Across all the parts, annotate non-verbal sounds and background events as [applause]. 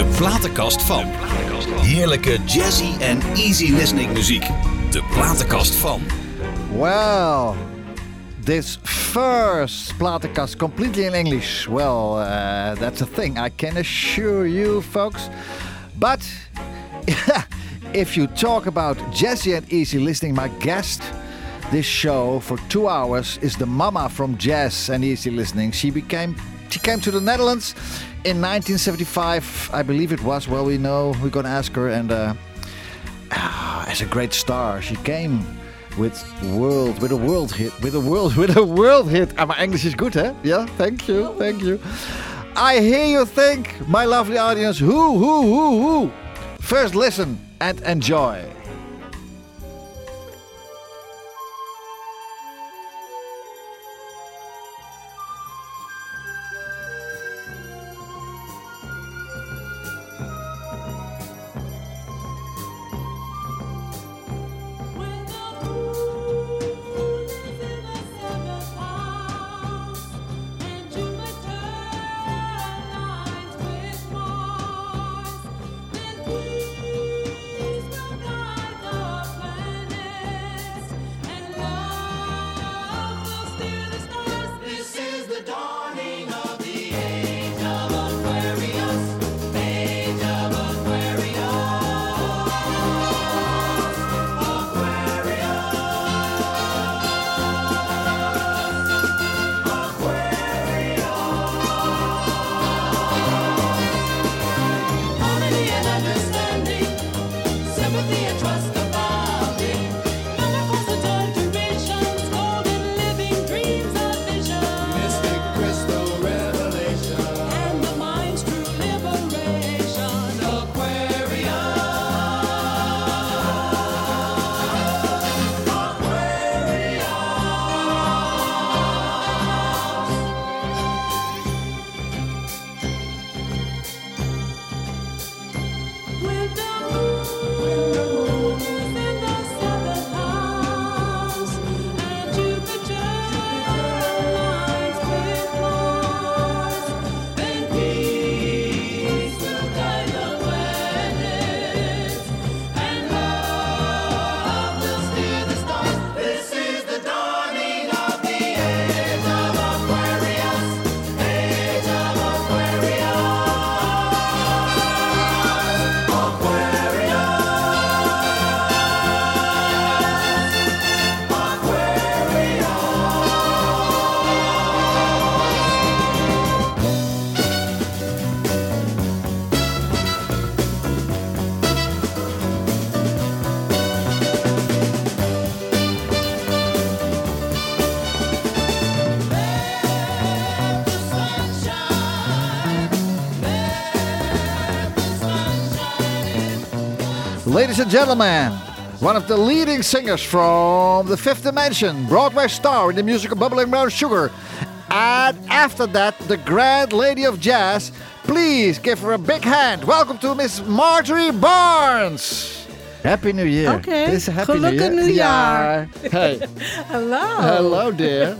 De platenkast van. Heerlijke jazzy en easy listening muziek. De platenkast van. Well, this first platenkast completely in English. Well, uh, that's a thing, I can assure you, folks. But [laughs] if you talk about jazzy and easy listening, my guest this show for two hours is the mama from jazz and easy listening. She became she came to the Netherlands in 1975, I believe it was. Well, we know we're gonna ask her, and uh, as a great star, she came with world with a world hit with a world [laughs] with a world hit. And my English is good, eh? Yeah, thank you, thank you. I hear you think, my lovely audience, who, who, who, who? First, listen and enjoy. Ladies and gentlemen, one of the leading singers from the fifth dimension, Broadway star in the musical Bubbling Brown Sugar, and after that, the Grand Lady of Jazz. Please give her a big hand. Welcome to Miss Marjorie Barnes. Happy New Year. Okay. This is a Happy Gelukkig New Year. Hey, [laughs] Hello. hello, dear.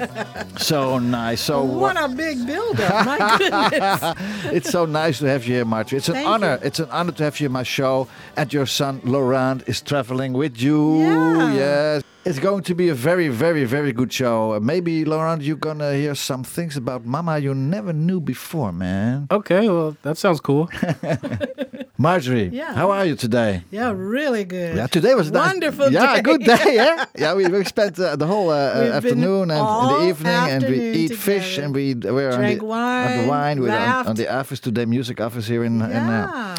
So nice. So What a big build-up. My [laughs] goodness. it's so nice to have you here, Marjorie. It's an Thank honor. you. It's an honor to have you in my show. And your son Laurent is traveling with you. Yeah. Yes. It's going to be a very, very, very good show. Uh, maybe Laurent, you're gonna hear some things about Mama you never knew before, man. Okay, well, that sounds cool. [laughs] [laughs] Marjorie, Yeah. how are you today? Yeah, really good. Yeah, today was a nice- Wonderful Yeah, day. good day. Yeah, [laughs] yeah. We, we spent uh, the whole uh, We've afternoon and in all the evening, and we afternoon eat fish, and we we're on Drank the, on the wine, wine. We're on, on the office today, music office here in. in uh, Yeah.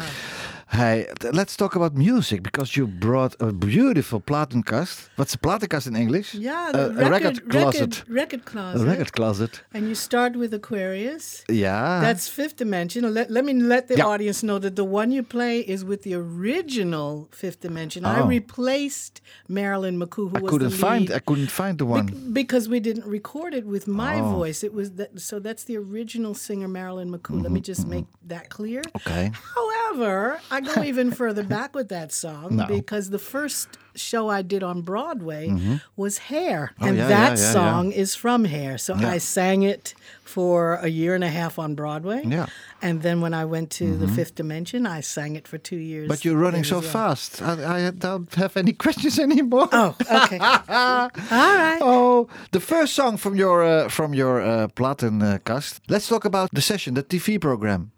Hey, let's talk about music because you brought a beautiful platenkast. What's a platenkast in English? Yeah, a, the a record closet. Record, record closet. A record closet. And you start with Aquarius. Yeah. That's fifth dimension. Let, let me let the Yeah. audience know that the one you play is with the original fifth dimension. I Oh. replaced Marilyn McCoo, who I was couldn't the find. I couldn't find the one. Bec- because we didn't record it with my Oh. voice. It was that, so that's the original singer Marilyn McCoo. Let me just make that clear. Mm-hmm, Okay. However, I go even further back with that song No. because the first show I did on Broadway was Hair. Oh, and yeah, that yeah, yeah, song is from Hair. So. I sang it for a year and a half on Broadway. Yeah. And then when I went to the Fifth Dimension, I sang it for two years. But you're running so well. fast. I, I don't have any [laughs] questions anymore. Oh, okay. [laughs] All right. Oh, the first song from your uh, from your uh, Platenkast. Let's talk about the session, the TV program,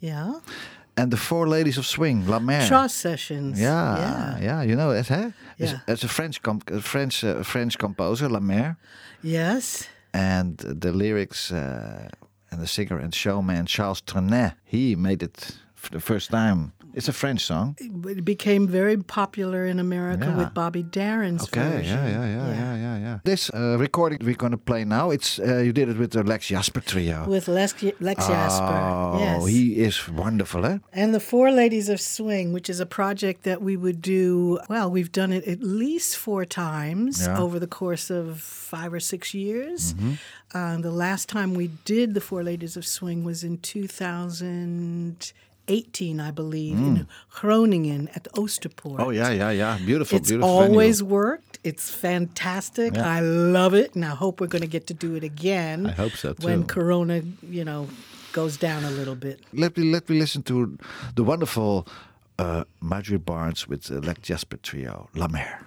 Yeah. And the Four Ladies of Swing, La Mer. Trust sessions. Yeah, Yeah. yeah, you know it, huh? It's, Yeah. it's a French comp- French uh, French composer, La Mer, Yes. and the lyrics uh, and the singer and showman Charles Trenet. He made it for the first time. It's a French song. It became very popular in America Yeah. with Bobby Darin's Okay, version. yeah, yeah, yeah, yeah, yeah, yeah. This uh, recording we're going to play now. It's uh, you did it with the Lex Jasper trio. With Lex, Lex Jasper. Oh, Yes. he is wonderful, eh? And the Four Ladies of Swing, which is a project that we would do, well, we've done it at least four times Yeah. over the course of five or six years. Mm-hmm. Uh, the last time we did the Four Ladies of Swing was in 2018, I believe, in Groningen at Oosterpoort. Mm. Oh yeah, yeah, yeah. Beautiful, It's beautiful. always worked. It's fantastic. Yeah. I love it, and I hope we're going to get to do it again. I hope so, When. Corona, you know, goes down a little bit. Let me let me listen to the wonderful uh, Marjorie Barnes with the Lex Jasper trio, La Mer.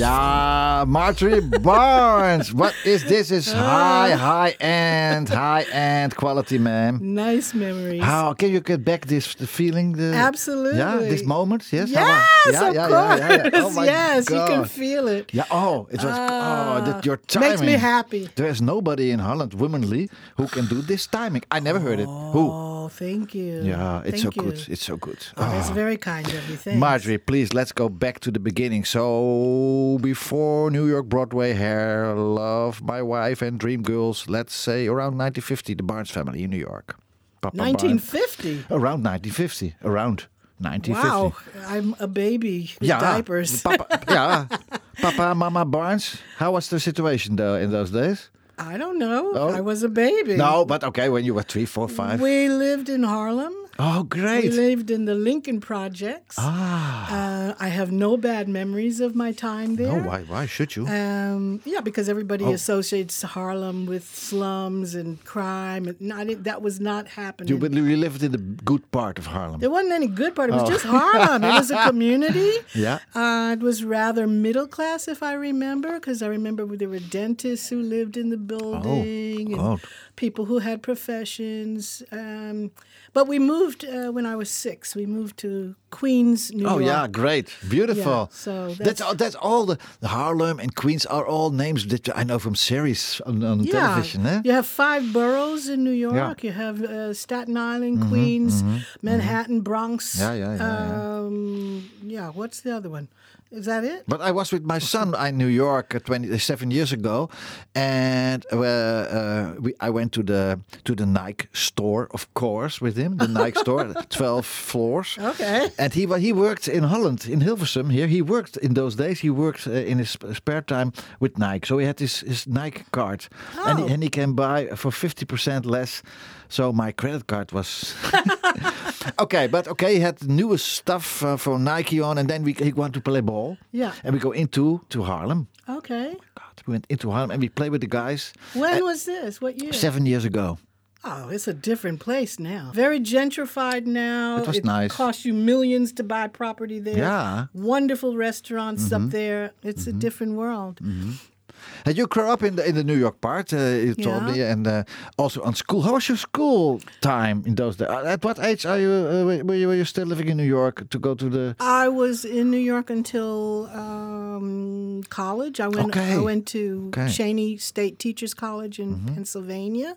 Yeah, Marjorie Barnes. What is this? Is [laughs] high, high end, high end quality, man. Nice memories. How can you get back this the feeling? The, Absolutely. Yeah, this moment. Yes. Yes, How- of yeah, yeah, course. yeah, yeah, yeah. Oh my yes, you can feel it. Yeah. Oh, it was. oh, that your Ah, makes me happy. There is nobody in Holland, womanly, who can do this timing. I never heard it. Who? Oh, thank you. Yeah, it's Thank so you. good. It's so good. Oh, that's Ah. very kind of you. Thanks. Marjorie, please let's go back to the beginning. So before New York Broadway, Hair, Love, My Wife, and Dream Girls, let's say around 1950, the Barnes family in New York. Papa Barnes. 1950. Around 1950. Around 1950. Wow, I'm a baby with Yeah, diapers. Papa, yeah, Papa, Mama Barnes. How was the situation though in those days? I don't know. Oh. I was a baby. No, but okay, when you were three, four, five. We lived in Harlem. Oh, great. We lived in the Lincoln Projects. ah, Uh, I have no bad memories of my time there. no, why, why should you? Um, yeah, because everybody Oh. associates Harlem with slums and crime. And not, it- that was not happening. you, but you lived in the good part of Harlem. there wasn't any good part. It was just Harlem. It was a [laughs] community. Oh. Yeah. Uh, it was rather middle class, if I remember, because I remember there were dentists who lived in the building and God. people who had professions. Um, but we moved uh, when I was six. We moved to Queens, New Oh York. Oh yeah, great, beautiful. Yeah, so that's that's- all. That's all. The, the Harlem and Queens are all names that I know from series on, on television. Eh? You have five boroughs in New York. Yeah. You have uh, Staten Island, Queens, Manhattan, Bronx. Mm-hmm, Yeah, yeah, yeah, yeah. Um, yeah, what's the other one? Is that it? But I was with my son in New York uh, 27 years ago, and uh, uh, we, I went to the to the Nike store, of course, with him. The Nike [laughs] store, 12 floors. Okay. And he he worked in Holland, in Hilversum. Here, he worked in those days. He worked uh, in his spare time with Nike, so he had his his Nike card, and, he, Oh. and he can buy for 50% less. So my credit card was [laughs] [laughs] okay, but okay, he had the newest stuff uh, for Nike on, and then we he went to play ball. Yeah. And we go into to Harlem. Okay. God, we went into Harlem and we played with the guys When was this? What year? seven years ago. Oh, it's a different place now. Very gentrified now. It was nice. Cost you millions to buy property there. Yeah. Mm-hmm. Wonderful restaurants up there. It's a different world. And you grew up in the in the New York part, uh, you told me, and uh, also on school. How was your school time in those days? Uh, At what age are you? Uh, were, you were you still living in New York to go to the? I was in New York until um, college. I went. Okay. I went to Okay. Cheyney State Teachers College in Pennsylvania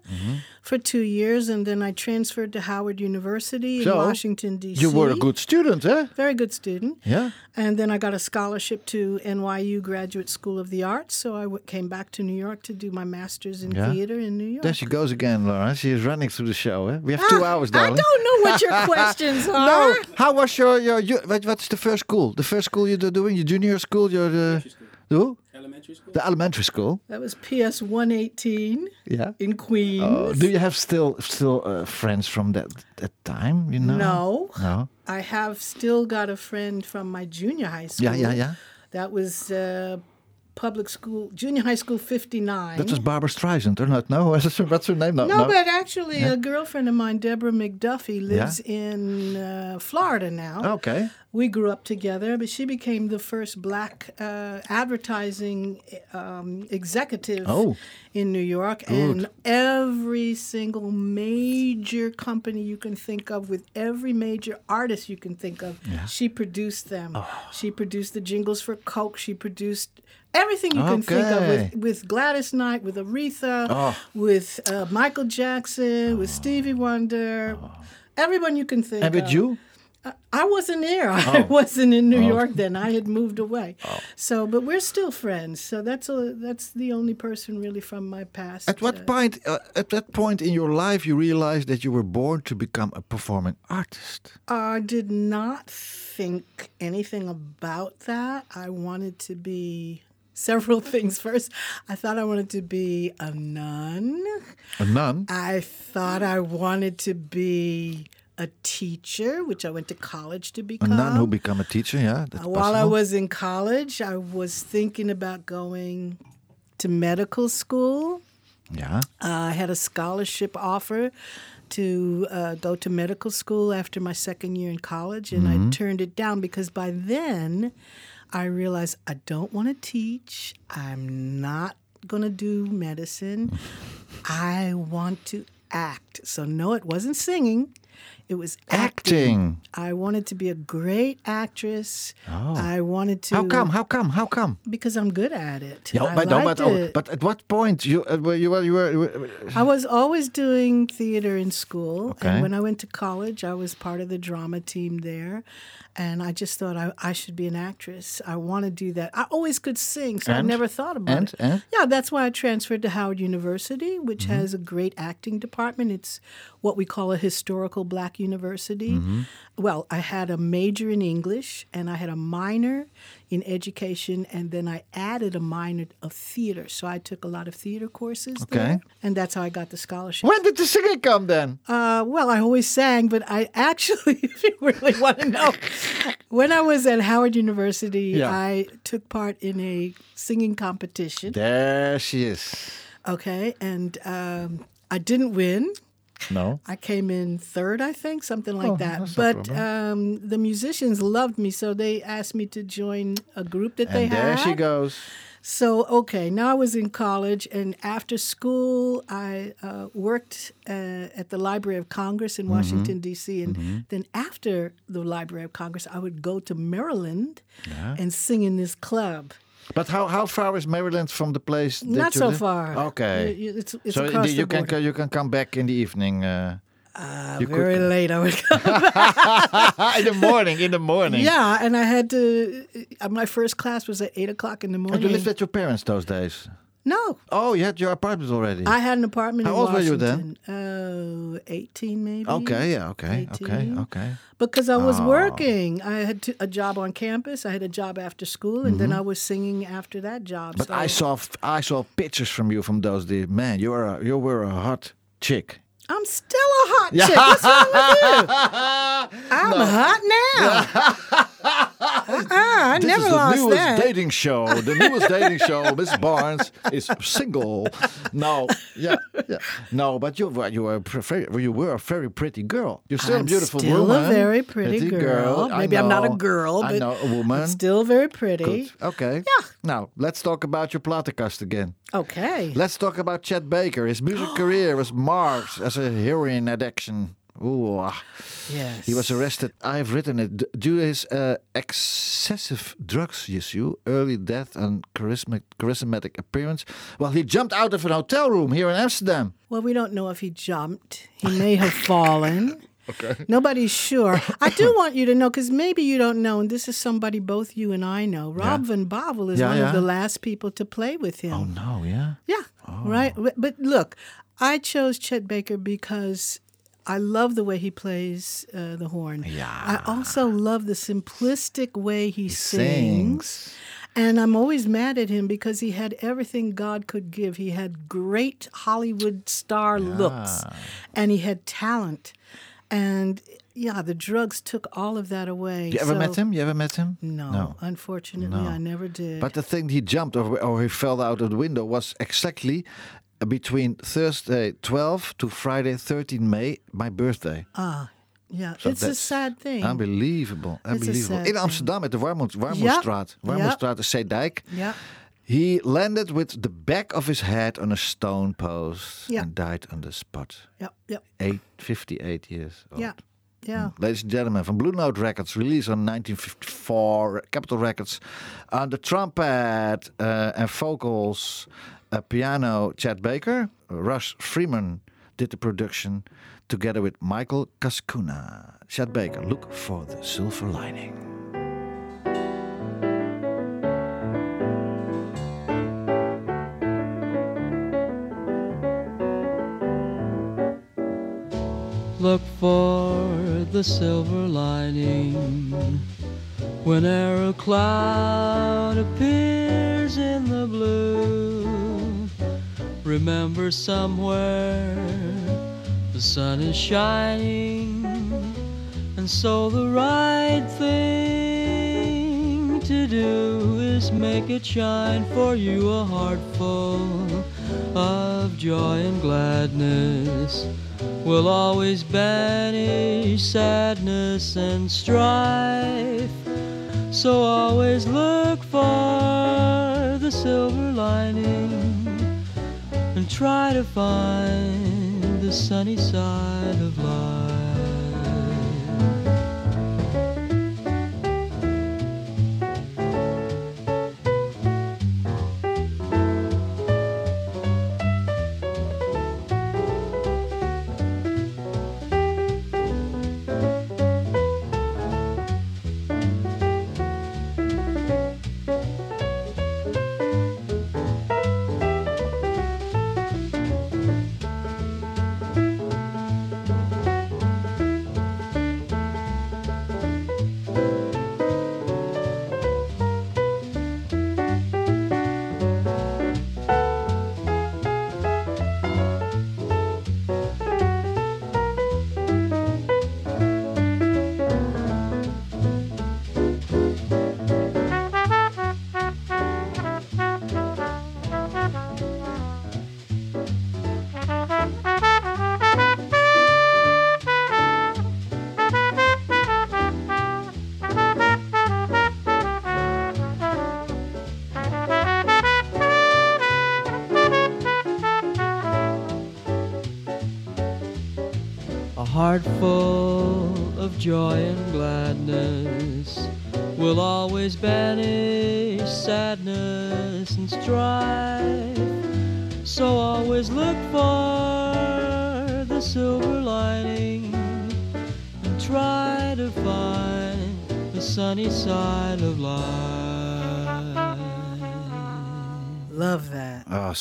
for two years, and then I transferred to Howard University in So, Washington D.C. You were a good student, eh? very good student. Yeah. And then I got a scholarship to NYU Graduate School of the Arts, so I came back to New York to do my master's in Yeah. theater in New York. There she goes again, Laurent. She is running through the show. Eh? We have two Ah, hours, I don't know what your [laughs] questions are. No. How was your your, your what, what's the first school? The first school you're doing? Your junior school? Your the who? Elementary school? The elementary school. That was PS 118 Yeah. in Queens. Oh, do you have still still uh, friends from that that time? You know? No. No. I have still got a friend from my junior high school. Yeah, yeah, yeah. That was uh, public school, junior high school 59. That was Barbra Streisand, or not? No, [laughs] what's her, name? No, no, but actually, a girlfriend of mine, Deborah McDuffie, lives in uh, Florida now. Okay. We grew up together, but she became the first black uh, advertising um, executive Oh. in New York. And every single major company you can think of, with every major artist you can think of, she produced them. Oh. She produced the jingles for Coke. She produced everything you can think of with, with Gladys Knight, with Aretha, Oh. with uh, Michael Jackson, with Stevie Wonder. Everyone you can think And with of. you? I wasn't there. [laughs] I Oh. wasn't in New York then. I had moved away. So, but we're still friends. So that's a, that's the only person really from my past. At what uh, point? Uh, at that point in your life, you realized that you were born to become a performing artist. I did not think anything about that. I wanted to be several [laughs] things. First, I thought I wanted to be a nun. A nun? I thought I wanted to be a teacher, which I went to college to become. A nun who become a teacher, yeah. Uh, While I was in college, I was thinking about going to medical school. Yeah. Uh, I had a scholarship offer to uh, go to medical school after my second year in college, and I turned it down because by then I realized I don't want to teach. I'm not going to do medicine. I want to act. So, no, it wasn't singing. It was acting. Acting. I wanted to be a great actress. Oh. I wanted to. How come? How come? How come? Because I'm good at it. Yeah, I but, no, but, oh, but at what point you uh, you were you were, you were I was always doing theater in school. Okay. And when I went to college, I was part of the drama team there. And I just thought I, I should be an actress. I want to do that. I always could sing, so I never thought about And? it. And? Yeah, that's why I transferred to Howard University, which Mm-hmm. has a great acting department. It's what we call a historical black university. Mm-hmm. Well, I had a major in English and I had a minor in education, and then I added a minor of theater. So I took a lot of theater courses Okay. there, and that's how I got the scholarship. when did the singing come then? Uh, well, I always sang, but I actually, [laughs] if you really want to know, [laughs] when I was at Howard University, Yeah. I took part in a singing competition. There she is. Okay, and um, I didn't win. No. I came in third, I think, something like Oh, that. But um, the musicians loved me, so they asked me to join a group that they had. And there she goes. So, okay, now I was in college, and after school, I uh, worked uh, at the Library of Congress Mm-hmm. in Washington, D.C. And then after the Library of Congress, I would go to Maryland and sing in this club. But how, how far is Maryland from the place? Not you so live? Okay. Okay. it's it's so across you the can border. you can come back in the evening. Uh, Uh, you could- very late, I would [laughs] go. in the morning. In the morning. yeah, and I had to. Uh, my first class was at eight o'clock in the And morning. you lived with your parents those days. no, Oh, you had your apartment already. I had an apartment How in old were you then? Oh, 18 maybe. okay. Yeah. Okay. Okay. 18. Okay. Because I was Oh. working. I had to, a job on campus. I had a job after school, and then I was singing after that job. Mm-hmm. But I saw I saw pictures from you from those days. Man, you were a, you were a hot chick. I'm still a hot [laughs] chick. What's wrong with you? [laughs] I'm hot now. [laughs] Uh-uh, I This never is the lost newest that. dating show. The newest dating show. Miss Barnes is single. No, yeah, yeah. No, but you were you were you were a very pretty girl. You're still I'm a beautiful still woman. a very pretty, girl. I Maybe I'm not a girl, I but know a woman. Still very pretty. Good. Okay. Yeah. Now let's talk about your platenkast again. Okay. Let's talk about Chet Baker. His music [gasps] career was marked as a heroin addiction. Ooh. yes. He was arrested. I've written it due to his uh, excessive drugs issue, early death, and charismatic, charismatic appearance. Well, he jumped out of an hotel room here in Amsterdam. Well, we don't know if he jumped. He may have [laughs] fallen. [laughs] Okay. Nobody's sure. I do [laughs] want you to know because maybe you don't know, and this is somebody both you and I know. Rob Van Bavel is Yeah, one yeah. of the last people to play with him. Oh no, yeah. Yeah, right. But- But look, I chose Chet Baker because I love the way he plays uh, the horn. Yeah. I also love the simplistic way he, sings. Sings. And I'm always mad at him because he had everything God could give. He had great Hollywood star looks and he had talent. And yeah, the drugs took all of that away. You ever So- met him? You ever met him? No, unfortunately, No. I never did. But the thing he jumped or, or he fell out of the window was exactly between Thursday 12 to Friday 13 May, my birthday. ah, yeah, So it's a sad thing. Unbelievable. Unbelievable. In. Amsterdam at the Warmoes. Warmoesstraat. Warmoesstraat, de Zeedijk. yeah. He landed with the back of his head on a stone post Yeah. and died on the spot. Yeah, yeah, Eight, 58 years old. yeah, yeah. Ladies and gentlemen, from Blue Note Records, released on 1954, Capitol Records, on the trumpet uh, and vocals, uh, piano, Chet Baker, Russ Freeman did the production together with Michael Cuscuna. Chet Baker, look for the silver lining. Look for the silver lining whene'er a cloud appears Remember somewhere. The sun is shining And so the right thing to do is make it shine for you a heart full of joy and gladness. Will always banish sadness and strife. So always look for the silver lining and try to find the sunny side of life.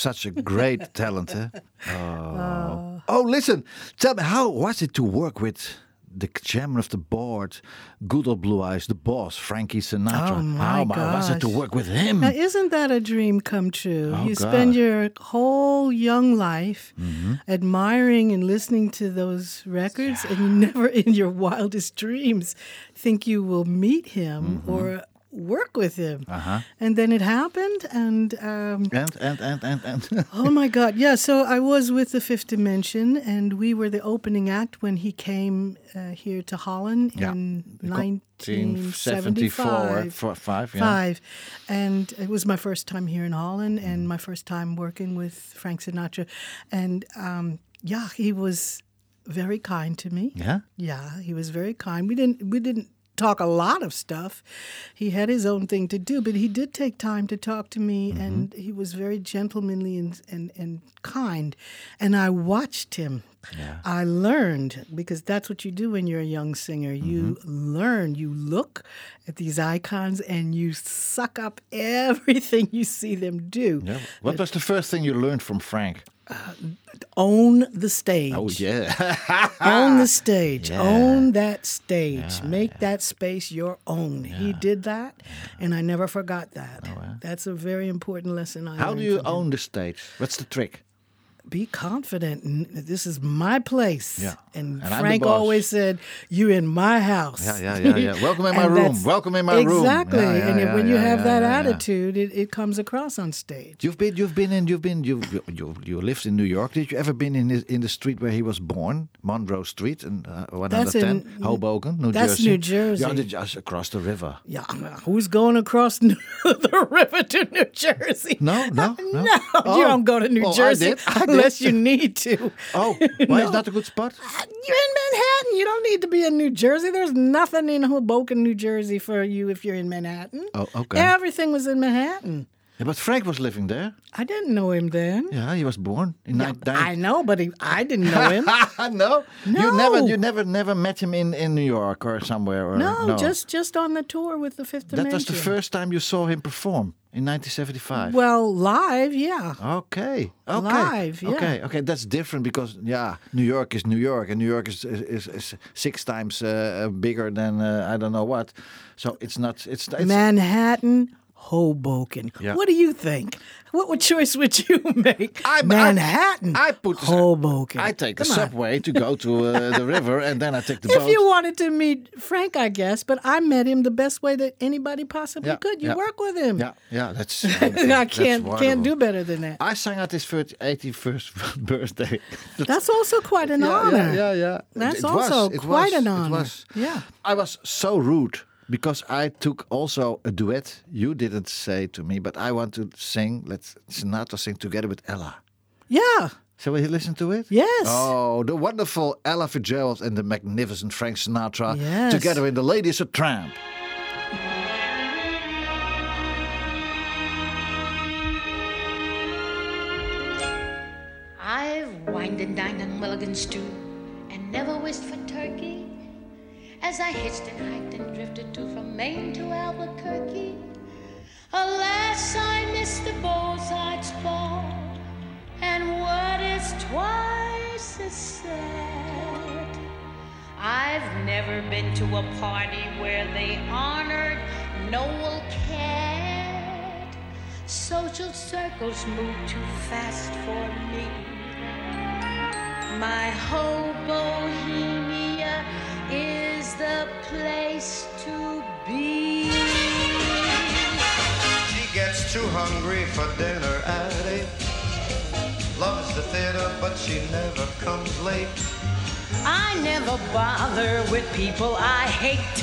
Such a great [laughs] talent, huh? Oh. oh, listen. Tell me, how was it to work with the chairman of the board, good old blue eyes, the boss, Frankie Sinatra? Oh, my how was it to work with him? Now, isn't that a dream come true? Oh, you spend your whole young life Mm-hmm. admiring and listening to those records, and you never in your wildest dreams think you will meet him or work with him. Uh-huh. And then it happened, and um, And, and, and, and, and. [laughs] oh my God, yeah. So I was with the Fifth Dimension, and we were the opening act when he came uh, here to Holland Yeah. in 1974, 1975 four, five, yeah. five. And it was my first time here in Holland and my first time working with Frank Sinatra. And um, yeah, he was very kind to me. Yeah? Yeah, he was very kind. We didn't we didn't talk a lot of stuff. He had his own thing to do, but he did take time to talk to me mm-hmm. and he was very gentlemanly and and, and kind. And I watched him. I learned because that's what you do when you're a young singer. You mm-hmm. learn, you look at these icons and you suck up everything you see them do. Yeah. What was the first thing you learned from Frank? Uh, own the stage. Oh, yeah. [laughs] own the [laughs] stage Yeah. own that stage make that space your own he did that and i never forgot that oh, that's a very important lesson i How do you own the stage? What's the trick? Be confident this is my place Yeah. and, And frank always said "You're in my house Yeah, yeah, yeah, yeah. Welcome in my [laughs] room. Welcome in my room. exactly Yeah, yeah, and yeah, when you have that attitude It, it comes across on stage You've been, you've been in, you've been, you, you, you, you lived in New York. Did you ever been in his, in the street where he was born, Monroe Street, in uh, 110, in- Hoboken, New that's Jersey? New Jersey. Yeah, just across the river. yeah who's going across [laughs] the river to new jersey No, no, [laughs] no. No, Oh. you don't go to New Oh, I Jersey did. I did. Unless you [laughs] need to. Oh, why is that a good spot? You're in Manhattan. You don't need to be in New Jersey. There's nothing in Hoboken, New Jersey for you if you're in Manhattan. Oh, okay. Everything was in Manhattan. Yeah, but Frank was living there. I didn't know him then. Yeah, he was born in Yeah, nine- I know, but he, I didn't know him. no, [laughs] no, you never, you never, never met him in, in New York or somewhere. Or, no, just just on the tour with the Fifth Dimension. that was the first time you saw him perform in 1975. Well, live, yeah. Okay. Okay. Live, yeah. Okay. Okay. That's different because yeah, New York is New York, and New York is is, is, six times uh, bigger than uh, I don't know what. So it's not. It's, it's Manhattan, Hoboken. Yeah. What do you think? What, what choice would you [laughs] make? I- I- Manhattan. I put Hoboken. I take the Come on. subway to go to uh, [laughs] the river, and then I take the If boat. If you wanted to meet Frank, I guess, but I met him the best way that anybody possibly Yeah, could. You yeah. work with him. yeah, yeah, that's. [laughs] I can't can't do better than that. I sang at his 30 81st birthday. That's also quite an honor. Yeah, yeah. That's It also was, quite was, an it honor. was. Yeah. I was so rude because I took also a duet. You didn't say to me, but I want to sing. Let's Sinatra sing together with Ella. Yeah. Shall we listen to it? Yes. Oh, the wonderful Ella Fitzgerald and the magnificent Frank Sinatra Yes. together in The Lady Is a Tramp. I've wined and dined on mulligan stew and never wished for turkey. As I hitched and hiked and drifted to from Maine to Albuquerque. Alas, I missed the Beaux-Arts ball. And what is twice as sad? I've never been to a party where they honored Noel Coward. Social circles move too fast for me. My whole bohemia is the place to be. She gets too hungry for dinner at eight. Loves the theater, but she never comes late. I never bother with people I hate.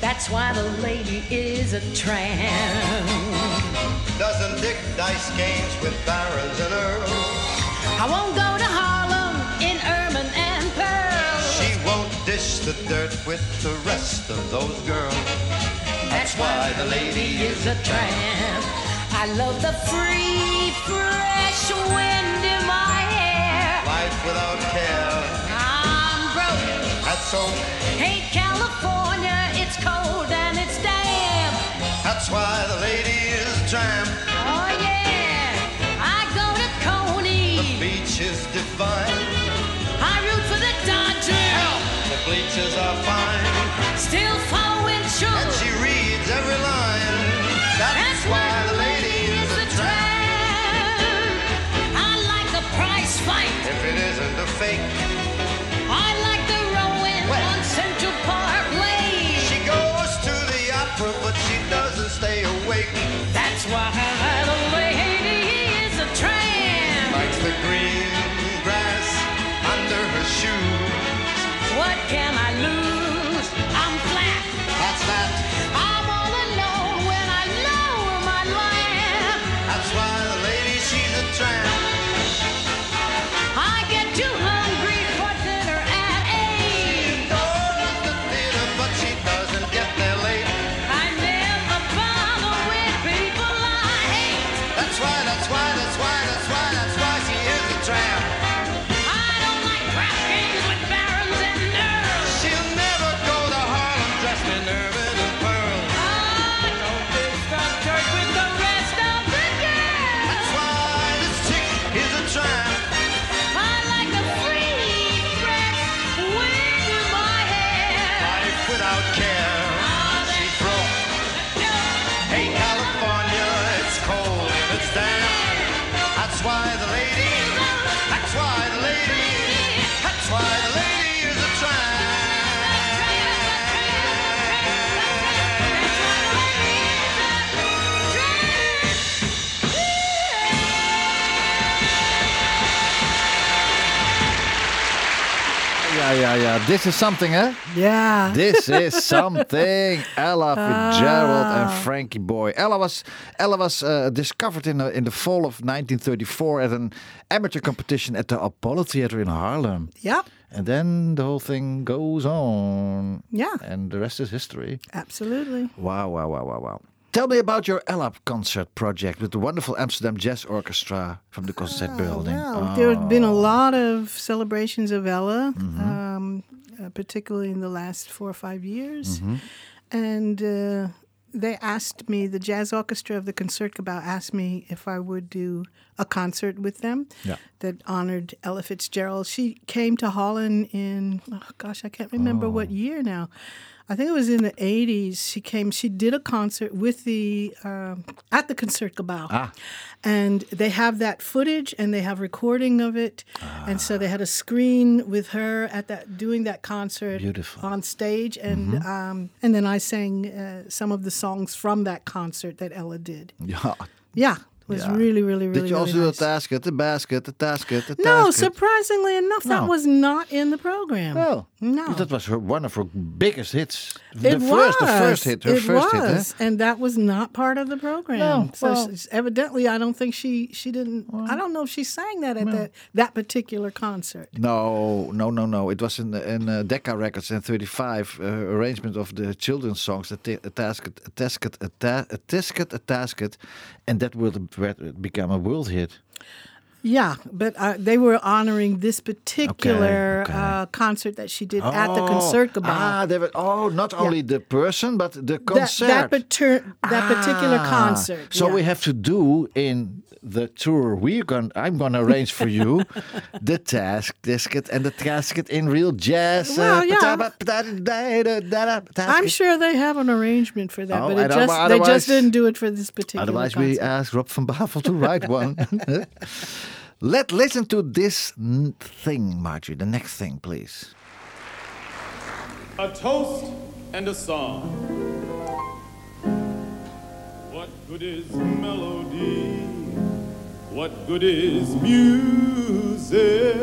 That's why the lady is a tramp. Doesn't dig dice games with barons and earls. I won't go to the dirt with the rest of those girls. That's why the lady is a tramp. I love the free, fresh wind in my hair. Life without care. I'm broke. That's so. Hate California, it's cold and it's damp. That's why the lady is a tramp. Bleachers are fine. Still following And Yeah, yeah, yeah. This is something, eh? Yeah. This is [laughs] something. Ella Fitzgerald Ah. and Frankie Boy. Ella was Ella was uh, discovered in the in the fall of 1934 at an amateur competition at the Apollo Theater in Harlem. Yeah. And then the whole thing goes on. Yeah. And the rest is history. Absolutely. Wow, wow, wow, wow, wow. Tell me about your Ella concert project with the wonderful Amsterdam Jazz Orchestra from the concert building. Wow. There have been a lot of celebrations of Ella, Mm-hmm. um, uh, particularly in the last four or five years. Mm-hmm. And uh, they asked me, the jazz orchestra of the Concertgebouw asked me if I would do a concert with them Yeah. that honored Ella Fitzgerald. She came to Holland in, oh gosh, I can't remember Oh. what year now. I think it was in the '80s. She came. She did a concert with the um at the Concertgebouw, Ah. and they have that footage and they have recording of it, and so they had a screen with her at that doing that concert Beautiful. Mm-hmm. on stage, and um, and then I sang uh, some of the songs from that concert that Ella did. Yeah, it was Yeah. really, really, really. Did you also really do nice. the basket, the basket, the basket, the No, basket? surprisingly enough, that was not in the program. Well, no. that was her, one of her biggest hits. It the first, the was. first hit, her it first was, hit. eh? and that was not part of the program. No, so well- evidently, I don't think she she didn't. I don't know if she sang that at that that particular concert. No, no, no, no. It was in in uh, Decca Records in '35 uh, arrangement of the children's songs, a, ta- a tasket, a tasket, a, ta- tasket, a tasket, and that will become a world hit. Yeah, but uh, they were honoring this particular okay. Uh, concert that she did at the Oh, Concertgebouw. Ah, they were, oh, not only the person, but the concert. that, that particular Ah, concert. So yeah. we have to do in the tour we're going. I'm going to arrange for you [laughs] the task tisket and the casket in real jazz. Well, uh, yeah. pataba- patata- da- da- da- I'm sure they have an arrangement for that, Oh, but it just they just didn't do it for this particular. Otherwise, we concert. ask Rob van Bavel to write one. [laughs] Let listen to this n- thing, Marjorie. The next thing, please. A toast and a song. What good is melody? What good is music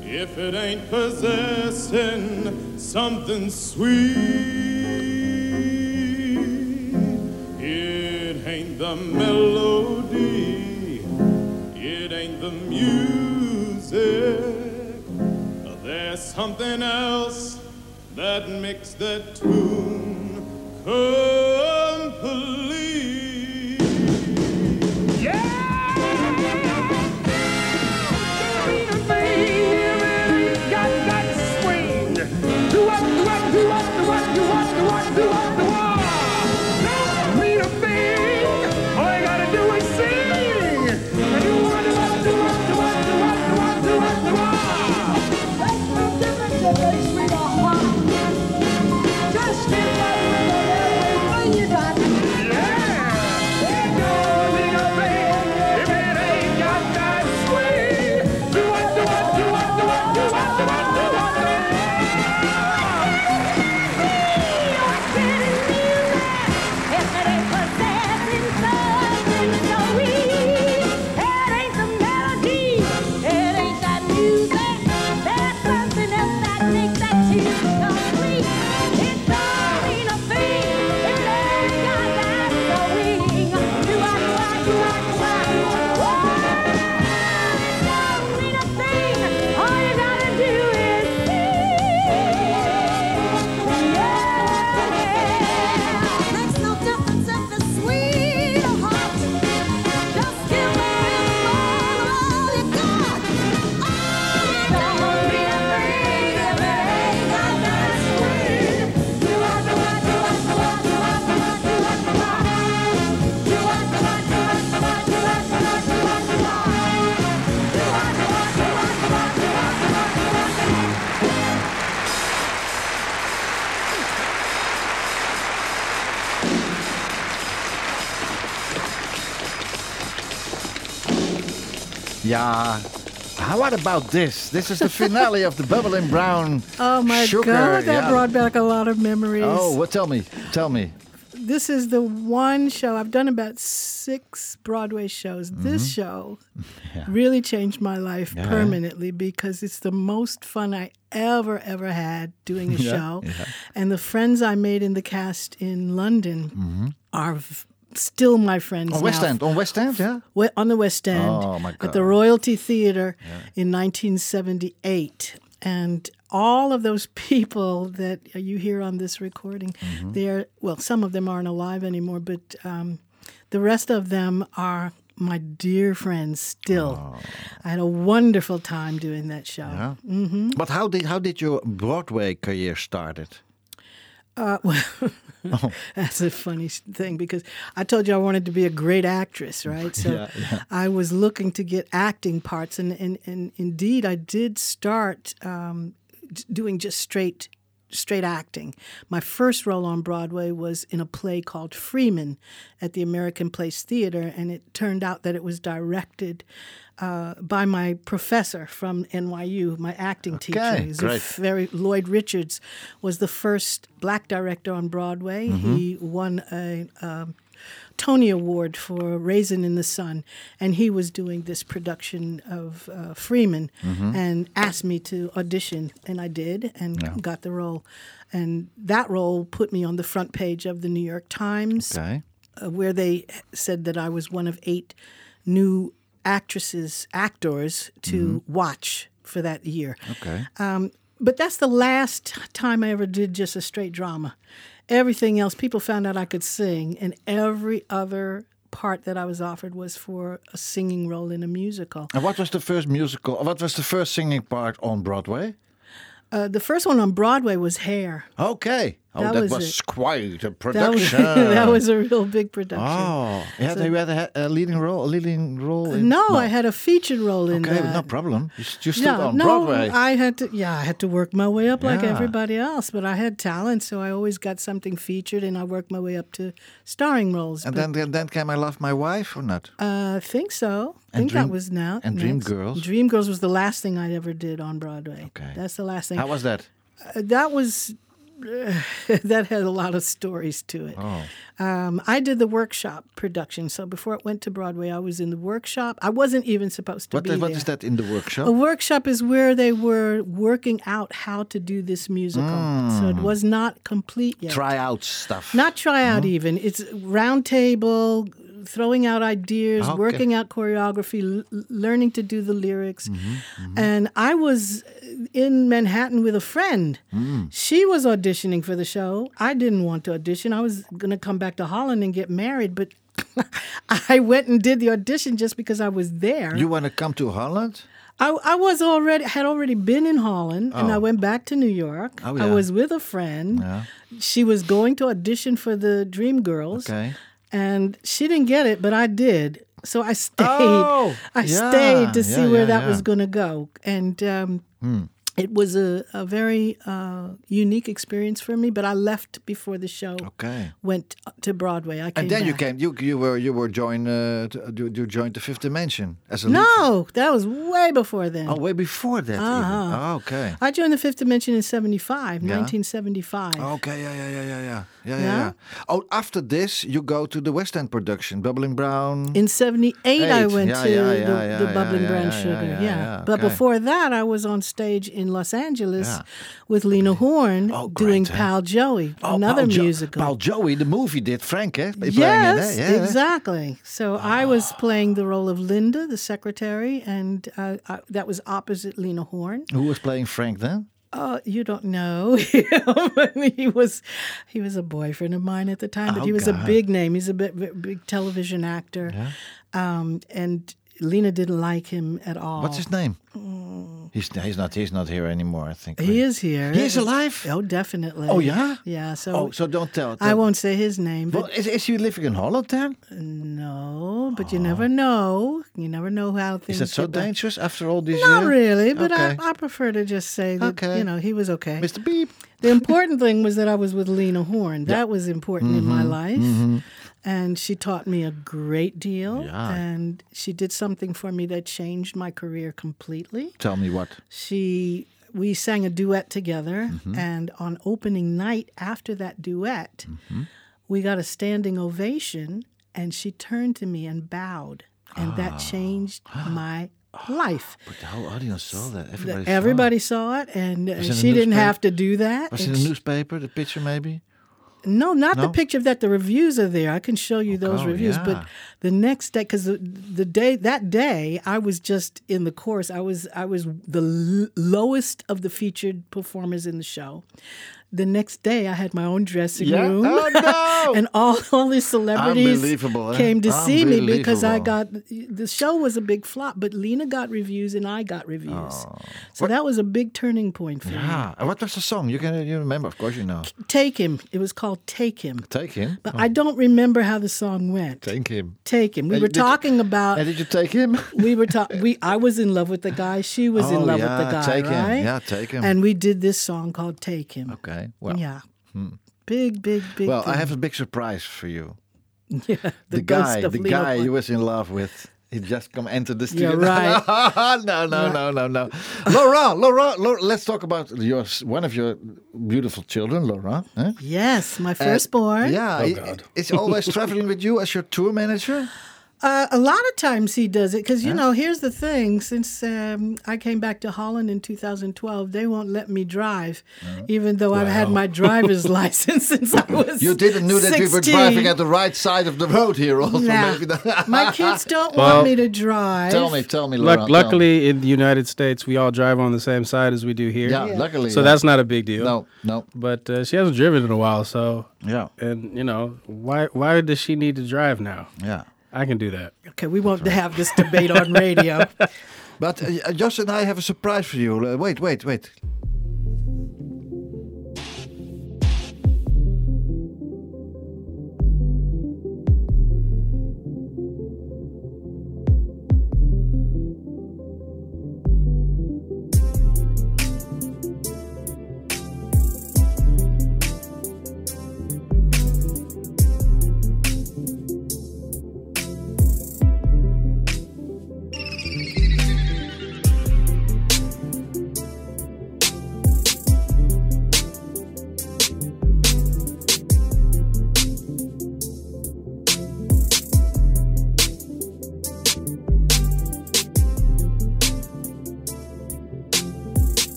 if it ain't possessing something sweet? It ain't the melody, it ain't the music. There's something else that makes that tune complete. Yeah. How what about this? This is the finale of the Bubbling Brown [laughs] Oh my Sugar. God, that yeah. brought back a lot of memories. Oh, well, tell me. Tell me. This is the one show I've done about six Broadway shows. This show [laughs] really changed my life Mm-hmm. Yeah. permanently because it's the most fun I ever ever had doing a [laughs] Yeah, show, yeah. and the friends I made in the cast in London are v- still my friends Mm-hmm. On West now. End. On West End, yeah? On the West End Oh, my God. at the Royalty Theater in 1978. And all of those [laughs] people that you hear on this recording, Mm-hmm. they're, well, some of them aren't alive anymore, but um, the rest of them are my dear friends still. I had a wonderful time doing that show. Oh. Yeah. But how did how did your Broadway career started? Uh, well, [laughs] that's a funny thing because I told you I wanted to be a great actress, [laughs] right? So Yeah, yeah. I was looking to get acting parts, and and, and indeed I did start um, doing just straight straight acting. My first role on Broadway was in a play called Freeman at the American Place Theater, and it turned out that it was directed uh, by my professor from NYU, my acting teacher. He's great. very Lloyd Richards was the first black director on Broadway. He won a um, Tony Award for Raisin in the Sun, and he was doing this production of uh, Freeman, and asked me to audition, and I did, and got the role. And that role put me on the front page of the New York Times Okay. uh, where they said that I was one of eight new actresses, actors to watch for that year. Okay. Um, but that's the last time I ever did just a straight drama. Everything else, people found out I could sing, and every other part that I was offered was for a singing role in a musical. And what was the first musical? What was the first singing part on Broadway? Uh, the first one on Broadway was Hair. Okay. Oh, That that, was was, it. quite a [laughs] That was, [laughs] production. that was a real big production. Oh, yeah, had, you had a, a leading role, a leading role. In, no, I had a featured role in it. Okay, that. no problem. You, you stood Yeah, on no, Broadway. I had to. Yeah, I had to work my way up like everybody else. But I had talent, so I always got something featured, and I worked my way up to starring roles. and But, then, then, came I Love My Wife or not? uh, I think so. I think Dream- that was now. and next. Dream Girls was the last thing I ever did on Broadway. Okay. that's the last thing. How was that? Uh, that was. [laughs] that had a lot of stories to it. Oh. Um, I did the workshop production, so before it went to Broadway, I was in the workshop. I wasn't even supposed to What be is, what there. is that in the workshop? A workshop is where they were working out how to do this musical. So it was not complete yet. Tryout stuff. Not try out even. It's round table, throwing out ideas, Okay. working out choreography, l- learning to do the lyrics. Mm-hmm, mm-hmm. And I was in Manhattan with a friend. Mm. She was auditioning for the show. I didn't want to audition. I was going to come back to Holland and get married, but [laughs] I went and did the audition just because I was there. You want to come to Holland? I, I was already had already been in Holland, and I oh. went back to New York. Oh, I was with a friend. She was going to audition for the Dream Girls, Okay. And she didn't get it, but I did. So I stayed. Oh, I yeah, stayed to see yeah, where yeah, that. Hmm. was going to go, and um, it was a, a very uh, unique experience for me. But I left before the show Okay. went to Broadway. I came And then you came. You you were you were joined. Uh, to, you, you joined the Fifth Dimension as a. No, that was way before then. Oh, way before that. Uh-huh. Oh, okay. I joined the Fifth Dimension in 75, Yeah. 1975. Okay, yeah, yeah, yeah, yeah, yeah, yeah, yeah, Yeah? Oh, after this, you go to the West End production, Bubbling Brown. In 78, I went Yeah, to the, the Bubbling Brown Sugar. yeah, But okay. before that, I was on stage in Los Angeles Yeah. with Lena Horne Oh, doing great, huh? Pal Joey, Oh, another Paul Jo- musical. Paul Joey, the movie did Frank, eh? Yes, yeah. exactly. So I was playing the role of Linda, the secretary, and uh, I, that was opposite Lena Horne. Who was playing Frank then? Uh, you don't know [laughs] he was he was a boyfriend of mine at the time, but Oh, he was a big name. He's a big, big television actor, um, and Lena didn't like him at all. What's his name? He's he's not he's not here anymore. I think. Oh. He is here. He is alive. Oh, definitely. Oh, yeah? Yeah. So, Oh, so don't tell. I won't say his name, but Well, is, is he living in Holland then? no. But you never know. You never know how things. Is that so get back. dangerous after all these Not years? Not really, but Okay. I, I prefer to just say that Okay. you know he was okay. Mr. Beep. The important thing was that I was with Lena Horne. That was important in Mm-hmm. my life. And she taught me a great deal. Yeah. And she did something for me that changed my career completely. Tell me what. She we sang a duet together Mm-hmm. and on opening night after that duet, Mm-hmm. we got a standing ovation and she turned to me and bowed. And that Ah. changed [gasps] my life. But the whole audience saw that. The- Everybody. saw Everybody saw it, and uh, it she didn't have to do that. Was it the newspaper? The picture maybe. No, not the picture of that. The reviews are there. I can show you oh, those Oh, reviews. yeah. But the next day, because the, the day that day, I was just in the chorus. I was I was the l- lowest of the featured performers in the show. The next day, I had my own dressing Yeah? room. Oh, [laughs] no! and all all these celebrities eh? came to see me because I got the show was a big flop. But Lena got reviews and I got reviews. Oh. So that was a big turning point for me. Yeah. And what was the song? You can you remember? Of course you know. Take him. It was called Take Him. Take him. But I don't remember how the song went. Take him. Take him. We And were did you- talking about. And did you take him? we were talking. We I was in love with the guy. She was in Oh, love yeah, with the guy. Take Him. Yeah, Take Him. And we did this song called "Take Him." Okay. Okay. Well, yeah. Big, big, big. well, I have a big surprise for you. [laughs] yeah, The, ghost guy, the Leo guy Fle- you was in love with, he just come enter the studio. Yeah, studio. right. [laughs] no, no, no, no, no. Laura, Laura, Laura, let's talk about your one of your beautiful children, Laura. eh? Yes, my Uh, firstborn. yeah, Oh, God. is always traveling with you as your tour manager? [laughs] Uh, a lot of times he does it because you know here's the thing since um, i came back to holland in 2012 they won't let me drive even though i've had my driver's [laughs] license since i was You didn't know that you were driving at the right side of the road here. Also, Nah. maybe that. my kids don't Well, want me to drive tell me, tell me, Luck, Laura. tell me. luckily, in the United States, we all drive on the same side as we do here. yeah, luckily. So yeah. that's not a big deal. no, no, But uh, she hasn't driven in a while, so yeah, and you know why why does she need to drive now? yeah. I can do that. okay we won't have this debate on radio [laughs] But uh, Jos and I have a surprise for you. Uh, wait, wait, wait.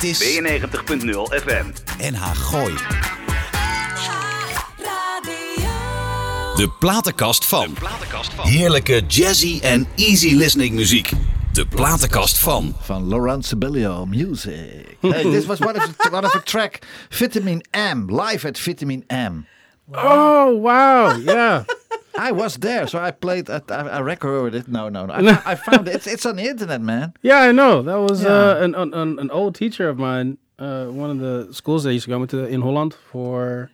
Dit is 92.0 FM. NH Gooi. De platenkast van. Heerlijke jazzy en easy listening muziek. De platenkast van. Van Laurent Sibelius Music. hey, this was one of the, one of the track Vitamin M live at Vitamin M. Oh wow! Yeah. I was there, so I played. I, I I recorded it. No, no, no. I, [laughs] I found it. It's, it's on the internet, man. Yeah, I know. That was Yeah. uh, an, an an old teacher of mine. Uh, one of the schools that I used to go into in Holland for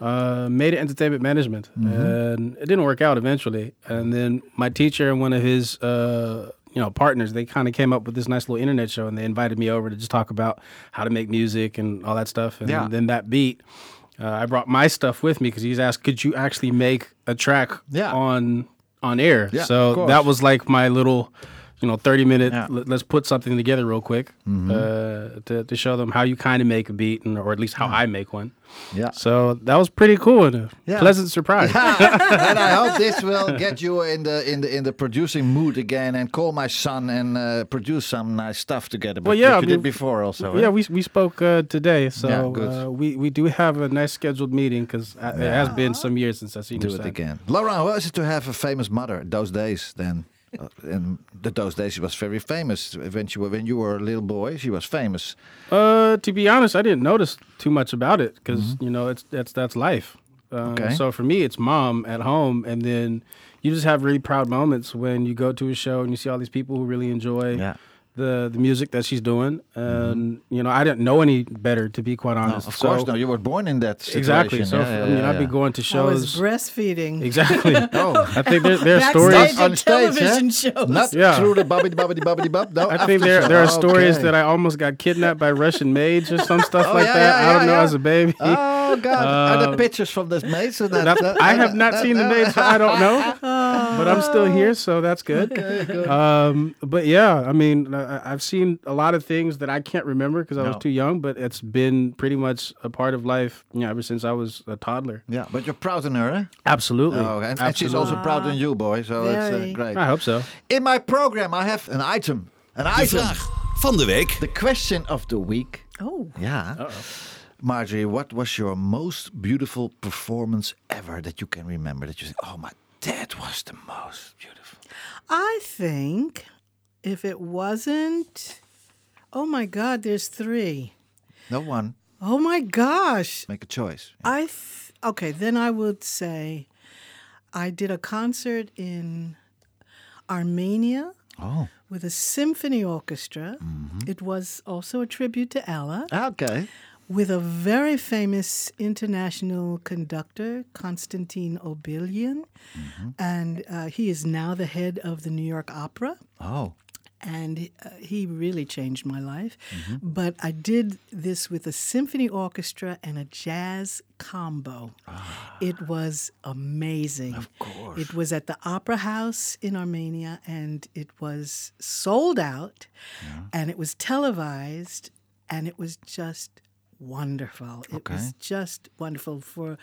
uh, media entertainment management, and it didn't work out eventually. And then my teacher and one of his uh, you know partners, they kind of came up with this nice little internet show, and they invited me over to just talk about how to make music and all that stuff. And Yeah. then that beat. Uh, I brought my stuff with me because he's asked, "Could you actually make a track Yeah. on on air?" Yeah, so that was like my little, you know, thirty minute. Yeah. Mm-hmm. Let, let's put something together real quick uh, to to show them how you kind of make a beat, and or at least how I make one. Yeah. So that was pretty cool and a Yeah. pleasant surprise. [laughs] and I hope this will get you in the in the in the producing mood again and call my son and uh, produce some nice stuff together. But Well, yeah, you I did mean, before also. eh? Yeah, we we spoke uh, today, so Yeah, good. uh, we we do have a nice scheduled meeting because it has been some years since I've seen do it son. again. Laura, how was it to have a famous mother those days then? Uh, in the, those days, she was very famous. When you were when you were a little boy, she was famous. Uh, to be honest, I didn't notice too much about it because you know it's that's that's life. Um, Mm-hmm. Okay. So for me, it's mom at home, and then you just have really proud moments when you go to a show and you see all these people who really enjoy Yeah. Mm-hmm. the the music that she's doing. And you know, I didn't know any better to be quite No, honest. of So- course, no, you were born in that situation. Exactly. So Yeah, I yeah, mean, yeah, I'd be going to I was shows. breastfeeding. Exactly. [laughs] Oh, I think there, there are stories. on stage, television huh? shows. Not Yeah. through the bubbly bubbly bubbly bub. No, I think there show. there are stories Okay. that I almost got kidnapped by Russian maids or some [laughs] stuff Oh, like yeah, that. yeah, I don't yeah, know yeah. as a baby. Oh God! Are Um, the pictures from this maid? So that, That- that- I have that- not that- seen the maid, so I don't know. [laughs] but I'm still here, so that's good. Um, but yeah, I mean, I, I've seen a lot of things that I can't remember because I was too young. But it's been pretty much a part of life, you know, ever since I was a toddler. Yeah, but you're proud in her, eh? Absolutely. Oh, and, and she's also proud in you, boy. So it's uh, great. I hope so. In my program, I have an item. An De item. vraag van de week. The question of the week. Oh, Yeah. Marjorie, what was your most beautiful performance ever that you can remember? That you say, oh my, that was the most beautiful. I think if it wasn't, oh my God, there's three. No one. Oh my gosh. Make a choice. I th- okay, then I would say I did a concert in Armenia Oh. with a symphony orchestra. Mm-hmm. It was also a tribute to Ella, Okay. With a very famous international conductor, Konstantin Orbelian. And uh, he is now the head of the New York Opera. Oh, And uh, he really changed my life. But I did this with a symphony orchestra and a jazz combo. Ah. It was amazing. Of course. It was at the Opera House in Armenia and it was sold out and it was televised and it was just wonderful. It was just wonderful for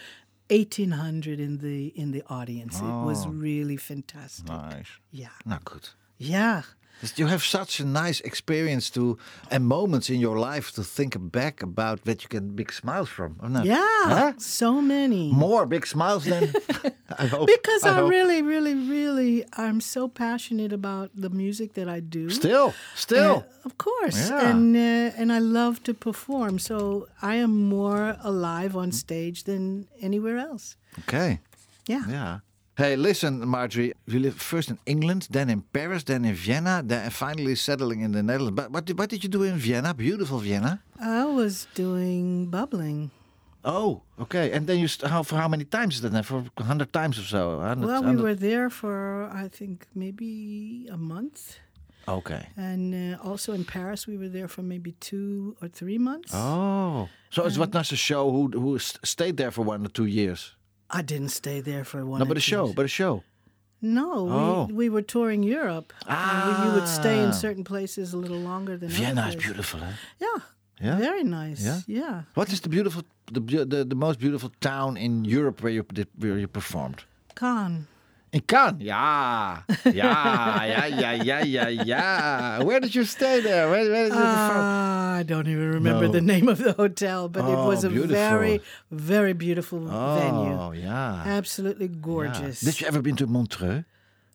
1800 in the in the audience. It was oh. really fantastic. nice. Yeah. Nou, good. Yeah. You have such a nice experience to and moments in your life to think back about that you get big smiles from. Not? Yeah, Huh? so many. More big smiles than [laughs] I hope. because I, hope. really, really, really, I'm so passionate about the music that I do. still, still. Uh, of course, Yeah. and uh, and I love to perform. So I am more alive on stage than anywhere else. okay. Yeah. Yeah. Hey, listen, Marjorie. You lived first in England, then in Paris, then in Vienna, then finally settling in the Netherlands. But what did, what did you do in Vienna? Beautiful Vienna. I was doing bubbling. Oh, okay. And then you st- how for how many times is that? Then? For hundred times or so? 100, Well, we 100 were there for I think maybe a month, Okay. and uh, also in Paris we were there for maybe two or three months. Oh, so it's what? not a show who who stayed there for one or two years? I didn't stay there for one. No, but a show, but a show. No, Oh. we, we were touring Europe. and we- you would stay Ah. in certain places a little longer than Vienna is beautiful, huh? Yeah, Yeah? very nice. Yeah? yeah. What is the beautiful, the the, the most beautiful town in Europe where you where you performed? Cannes. In Cannes. Yeah, yeah, yeah, yeah, yeah, yeah, yeah. Where did you stay there? Where, where did you perform? Ah, I don't even remember No. the name of the hotel, but it Oh, was a beautiful. very, very beautiful venue. Oh, yeah. Absolutely yeah. gorgeous. Did you ever been to Montreux?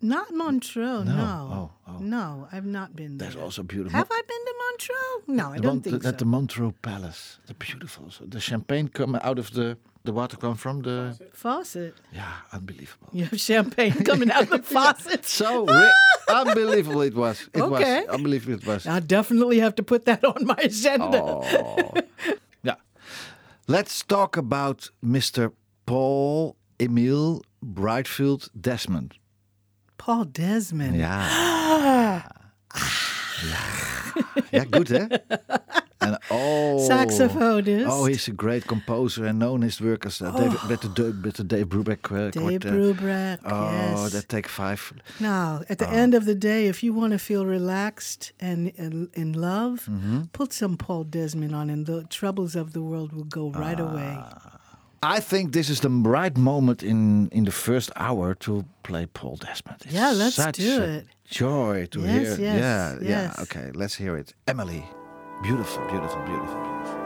Not Montreux, No. no. Oh, oh. No, I've not been there. That's also beautiful. Have I been to Montreux? No, I The don't Mont- think so. at the Montreux Palace. The beautiful. So the champagne come out of the the water come from the Faucet. yeah, unbelievable. You have champagne coming out of the [laughs] faucet. So [laughs] ri- unbelievable it was. It Okay. was unbelievable it was. I definitely have to put that [laughs] on my agenda. Oh. yeah. Let's talk about Mr. Paul Emil Breitenfeld Desmond. Paul Desmond. Yeah. [gasps] yeah. Yeah, good, eh? And [laughs] oh, Saxophonist. Oh, he's a great composer and known his work as uh, David, with, the, with the Dave Brubeck uh, Dave quartet. Brubeck, Oh, yes. that take five. Now, at the Oh. end of the day, if you want to feel relaxed and in, in love, Mm-hmm. put some Paul Desmond on, and the troubles of the world will go right Ah. away. I think this is the right moment in, in the first hour to play Paul Desmond. It's Yeah, let's do it. Joy to Yes, hear. yes, yeah, yeah. Okay, let's hear it. Emily, Beautiful, beautiful, beautiful, beautiful.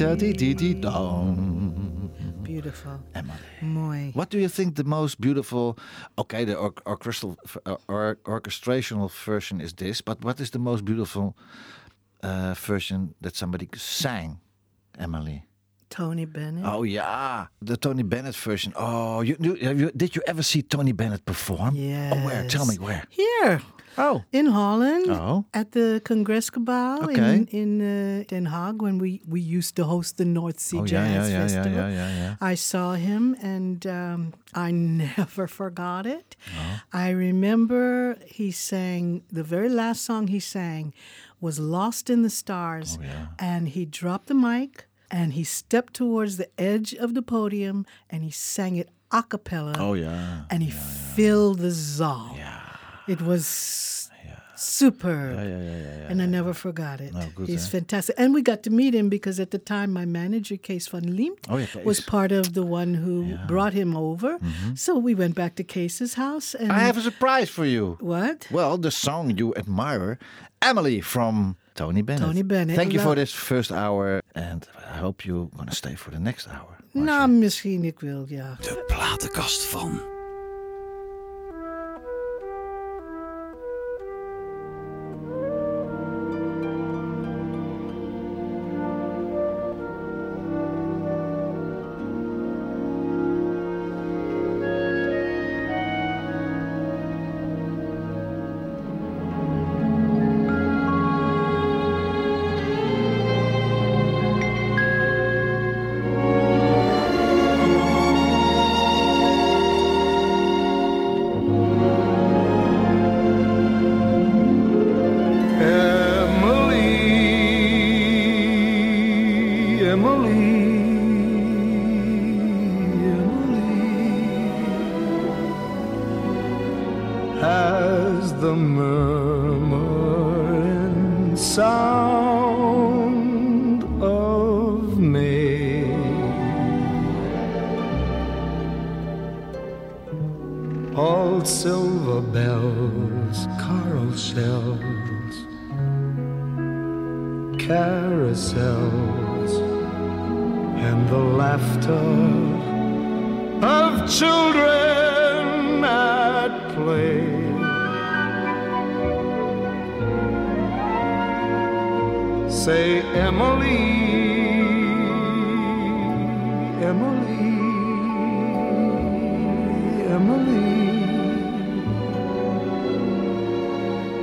Tita dee dee dee dong. Beautiful. Emily. Mooi. What do you think the most beautiful? Okay, the or- orchestral uh, or, orchestrational version is this, but what is the most beautiful uh, version that somebody sang, Emily? Tony Bennett. Oh yeah, the Tony Bennett version. Oh, you, you, have you did you ever see Tony Bennett perform? Yes. Oh, where? Tell me where. Here Oh, in Holland Oh. at the Congresgebouw Okay. in, in uh, Den Haag when we, we used to host the North Sea oh Jazz yeah, yeah, yeah, Festival. yeah, yeah, yeah. I saw him and um, I [laughs] never forgot it. I remember he sang, the very last song he sang was Lost in the Stars. And he dropped the mic and he stepped towards the edge of the podium and he sang it a cappella. Oh yeah. And he filled the zaal. It was superb. Yeah, yeah, yeah, yeah. And I never forgot it. Oh, good, He's eh? fantastic. And we got to meet him because at the time my manager, Kees van Liemt, Oh, yeah, was part of the one who brought him over. So we went back to Kees's house and Mm-hmm. I have a surprise for you. what? Well, the song you admire, Emily from Tony Bennett. Tony Bennett. Thank you for this first hour, and I hope you're gonna stay for the next hour. Nou, misschien ik wil, ja. De platenkast van.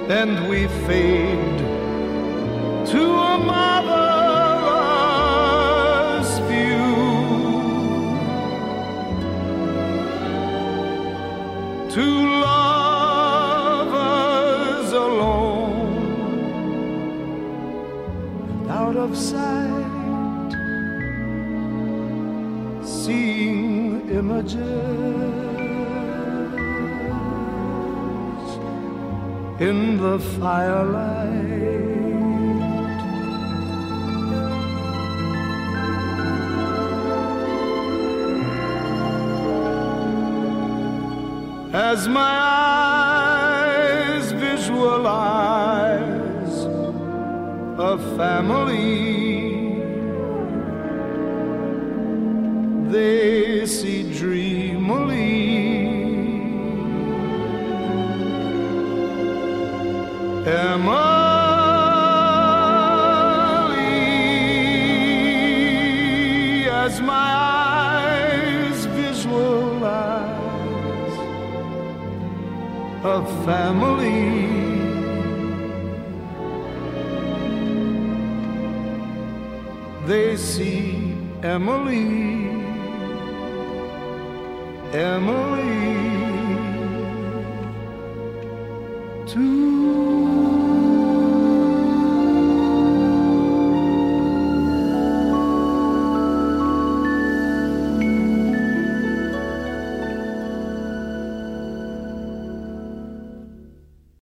And we fade to a mother's view. Two lovers alone and out of sight, seeing images in the firelight. as my eyes visualize a family. They Emily, as my eyes visualize a family. They see Emily, Emily,